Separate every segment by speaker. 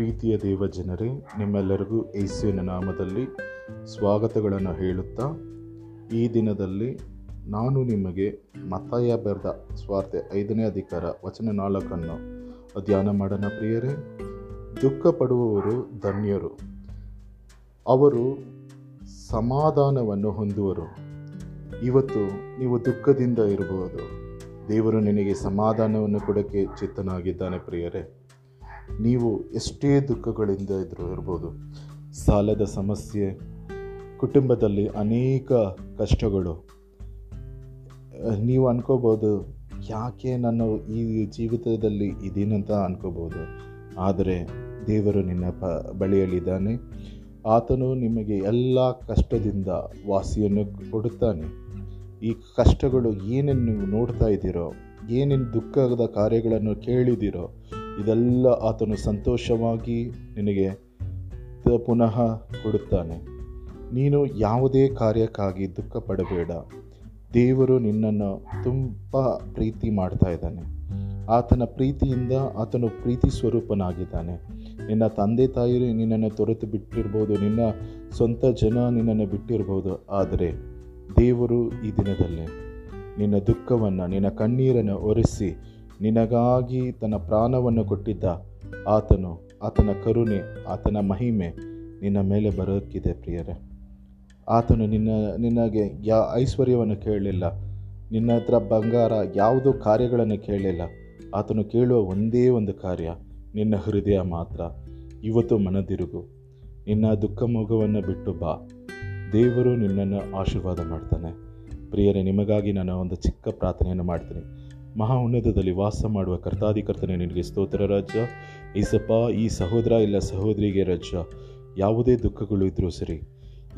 Speaker 1: ಪ್ರೀತಿಯ ದೇವ ಜನರೇ, ನಿಮ್ಮೆಲ್ಲರಿಗೂ ಏಸುವಿನ ನಾಮದಲ್ಲಿ ಸ್ವಾಗತಗಳನ್ನು ಹೇಳುತ್ತಾ, ಈ ದಿನದಲ್ಲಿ ನಾನು ನಿಮಗೆ ಮತಾಯ ಬರೆದ ಸ್ವಾರ್ಥ ಐದನೇ ಅಧಿಕಾರ ವಚನ ನಾಲ್ಕನ್ನು ಧ್ಯಾನ ಮಾಡೋಣ ಪ್ರಿಯರೇ. ದುಃಖ ಪಡುವವರು ಧನ್ಯರು. ಅವರು ಸಮಾಧಾನವನ್ನು ಹೊಂದುವರು. ಇವತ್ತು ನೀವು ದುಃಖದಿಂದ ಇರಬಹುದು. ದೇವರು ನಿನಗೆ ಸಮಾಧಾನವನ್ನು ಕೊಡೋಕ್ಕೆ ಚಿತ್ತನಾಗಿದ್ದಾನೆ ಪ್ರಿಯರೇ. ನೀವು ಎಷ್ಟೇ ದುಃಖಗಳಿಂದ ಇದ್ರೂ ಇರ್ಬೋದು, ಸಾಲದ ಸಮಸ್ಯೆ, ಕುಟುಂಬದಲ್ಲಿ ಅನೇಕ ಕಷ್ಟಗಳು ನೀವು ಅನ್ಕೋಬೋದು, ಯಾಕೆ ನಾನು ಈ ಜೀವಿತದಲ್ಲಿ ಇದೇನಂತ ಅನ್ಕೋಬೋದು. ಆದರೆ ದೇವರು ನಿನ್ನ ಪ, ಬಳಿಯಲ್ಲಿದ್ದಾನೆ. ಆತನು ನಿಮಗೆ ಎಲ್ಲ ಕಷ್ಟದಿಂದ ವಾಸಿಯನ್ನು ಕೊಡುತ್ತಾನೆ. ಈ ಕಷ್ಟಗಳು ಏನೇನು ನೀವು ನೋಡ್ತಾ ಇದ್ದೀರೋ, ಏನೇನು ದುಃಖದ ಕಾರ್ಯಗಳನ್ನು ಕೇಳಿದಿರೋ ಇದೆಲ್ಲ ಆತನು ಸಂತೋಷವಾಗಿ ನಿನಗೆ ಪುನಃ ಕೊಡುತ್ತಾನೆ. ನೀನು ಯಾವುದೇ ಕಾರ್ಯಕ್ಕಾಗಿ ದುಃಖ ಪಡಬೇಡ ದೇವರು ನಿನ್ನನ್ನು ತುಂಬ ಪ್ರೀತಿ ಮಾಡ್ತಾ ಇದ್ದಾನೆ. ಆತನ ಪ್ರೀತಿಯಿಂದ ಆತನು ಪ್ರೀತಿ ಸ್ವರೂಪನಾಗಿದ್ದಾನೆ. ನಿನ್ನ ತಂದೆ ತಾಯಿ ನಿನ್ನನ್ನು ತೊರೆತು ಬಿಟ್ಟಿರ್ಬೋದು, ನಿನ್ನ ಸ್ವಂತ ಜನ ನಿನ್ನನ್ನು ಬಿಟ್ಟಿರ್ಬೋದು, ಆದರೆ ದೇವರು ಈ ದಿನದಲ್ಲಿ ನಿನ್ನ ದುಃಖವನ್ನು, ನಿನ್ನ ಕಣ್ಣೀರನ್ನು ಒರೆಸಿ ನಿನಗಾಗಿ ತನ್ನ ಪ್ರಾಣವನ್ನು ಕೊಟ್ಟಿದ್ದ ಆತನು, ಆತನ ಕರುಣೆ, ಆತನ ಮಹಿಮೆ ನಿನ್ನ ಮೇಲೆ ಬರೋಕ್ಕಿದೆ ಪ್ರಿಯರೇ. ಆತನು ನಿನ್ನ, ನಿನಗೆ ಯಾ ಐಶ್ವರ್ಯವನ್ನು ಕೇಳಲಿಲ್ಲ, ನಿನ್ನ ಹತ್ರ ಬಂಗಾರ ಯಾವುದೋ ಕಾರ್ಯಗಳನ್ನು ಕೇಳಲಿಲ್ಲ. ಆತನು ಕೇಳುವ ಒಂದೇ ಒಂದು ಕಾರ್ಯ, ನಿನ್ನ ಹೃದಯ ಮಾತ್ರ. ಇವತ್ತು ಮನದಿರುಗು, ನಿನ್ನ ದುಃಖ ಮೊಗವನ್ನು ಬಿಟ್ಟು ಬಾ. ದೇವರು ನಿನ್ನನ್ನು ಆಶೀರ್ವಾದ ಮಾಡ್ತಾನೆ. ಪ್ರಿಯರೇ, ನಿಮಗಾಗಿ ನಾನು ಒಂದು ಚಿಕ್ಕ ಪ್ರಾರ್ಥನೆಯನ್ನು ಮಾಡ್ತೀನಿ. ಮಹಾ ಉನ್ನತದಲ್ಲಿ ವಾಸ ಮಾಡುವ ಕರ್ತಾಧಿಕರ್ತನೆ ನಿನಗೆ ಸ್ತೋತ್ರ ರಾಜ್ಯ ಈಸಪ್ಪ, ಈ ಸಹೋದರ ಇಲ್ಲ ಸಹೋದರಿಗೆ ರಾಜ್ಯ ಯಾವುದೇ ದುಃಖಗಳು ಇದ್ದರೂ ಸರಿ.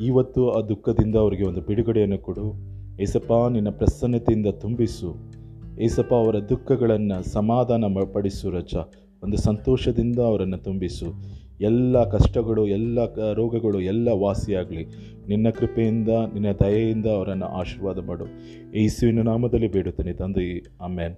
Speaker 1: ಇವತ್ತು ಆ ದುಃಖದಿಂದ ಅವರಿಗೆ ಒಂದು ಬಿಡುಗಡೆಯನ್ನು ಕೊಡು. ಏಸಪ್ಪ ನಿನ್ನ ಪ್ರಸನ್ನತೆಯಿಂದ ತುಂಬಿಸು. ಏಸಪ್ಪ ಅವರ ದುಃಖಗಳನ್ನು ಸಮಾಧಾನ ಪಡಿಸು ರಜ. ಒಂದು ಸಂತೋಷದಿಂದ ಅವರನ್ನು ತುಂಬಿಸು. ಎಲ್ಲ ಕಷ್ಟಗಳು, ಎಲ್ಲ ರೋಗಗಳು, ಎಲ್ಲ ವಾಸಿಯಾಗಲಿ. ನಿನ್ನ ಕೃಪೆಯಿಂದ, ನಿನ್ನ ದಯೆಯಿಂದ ಅವರನ್ನು ಆಶೀರ್ವಾದ ಮಾಡು. ಯೇಸುವಿನ ನಾಮದಲ್ಲಿ ಬೇಡುತ್ತೇನೆ ತಂದೆ. ಆಮೇನ್.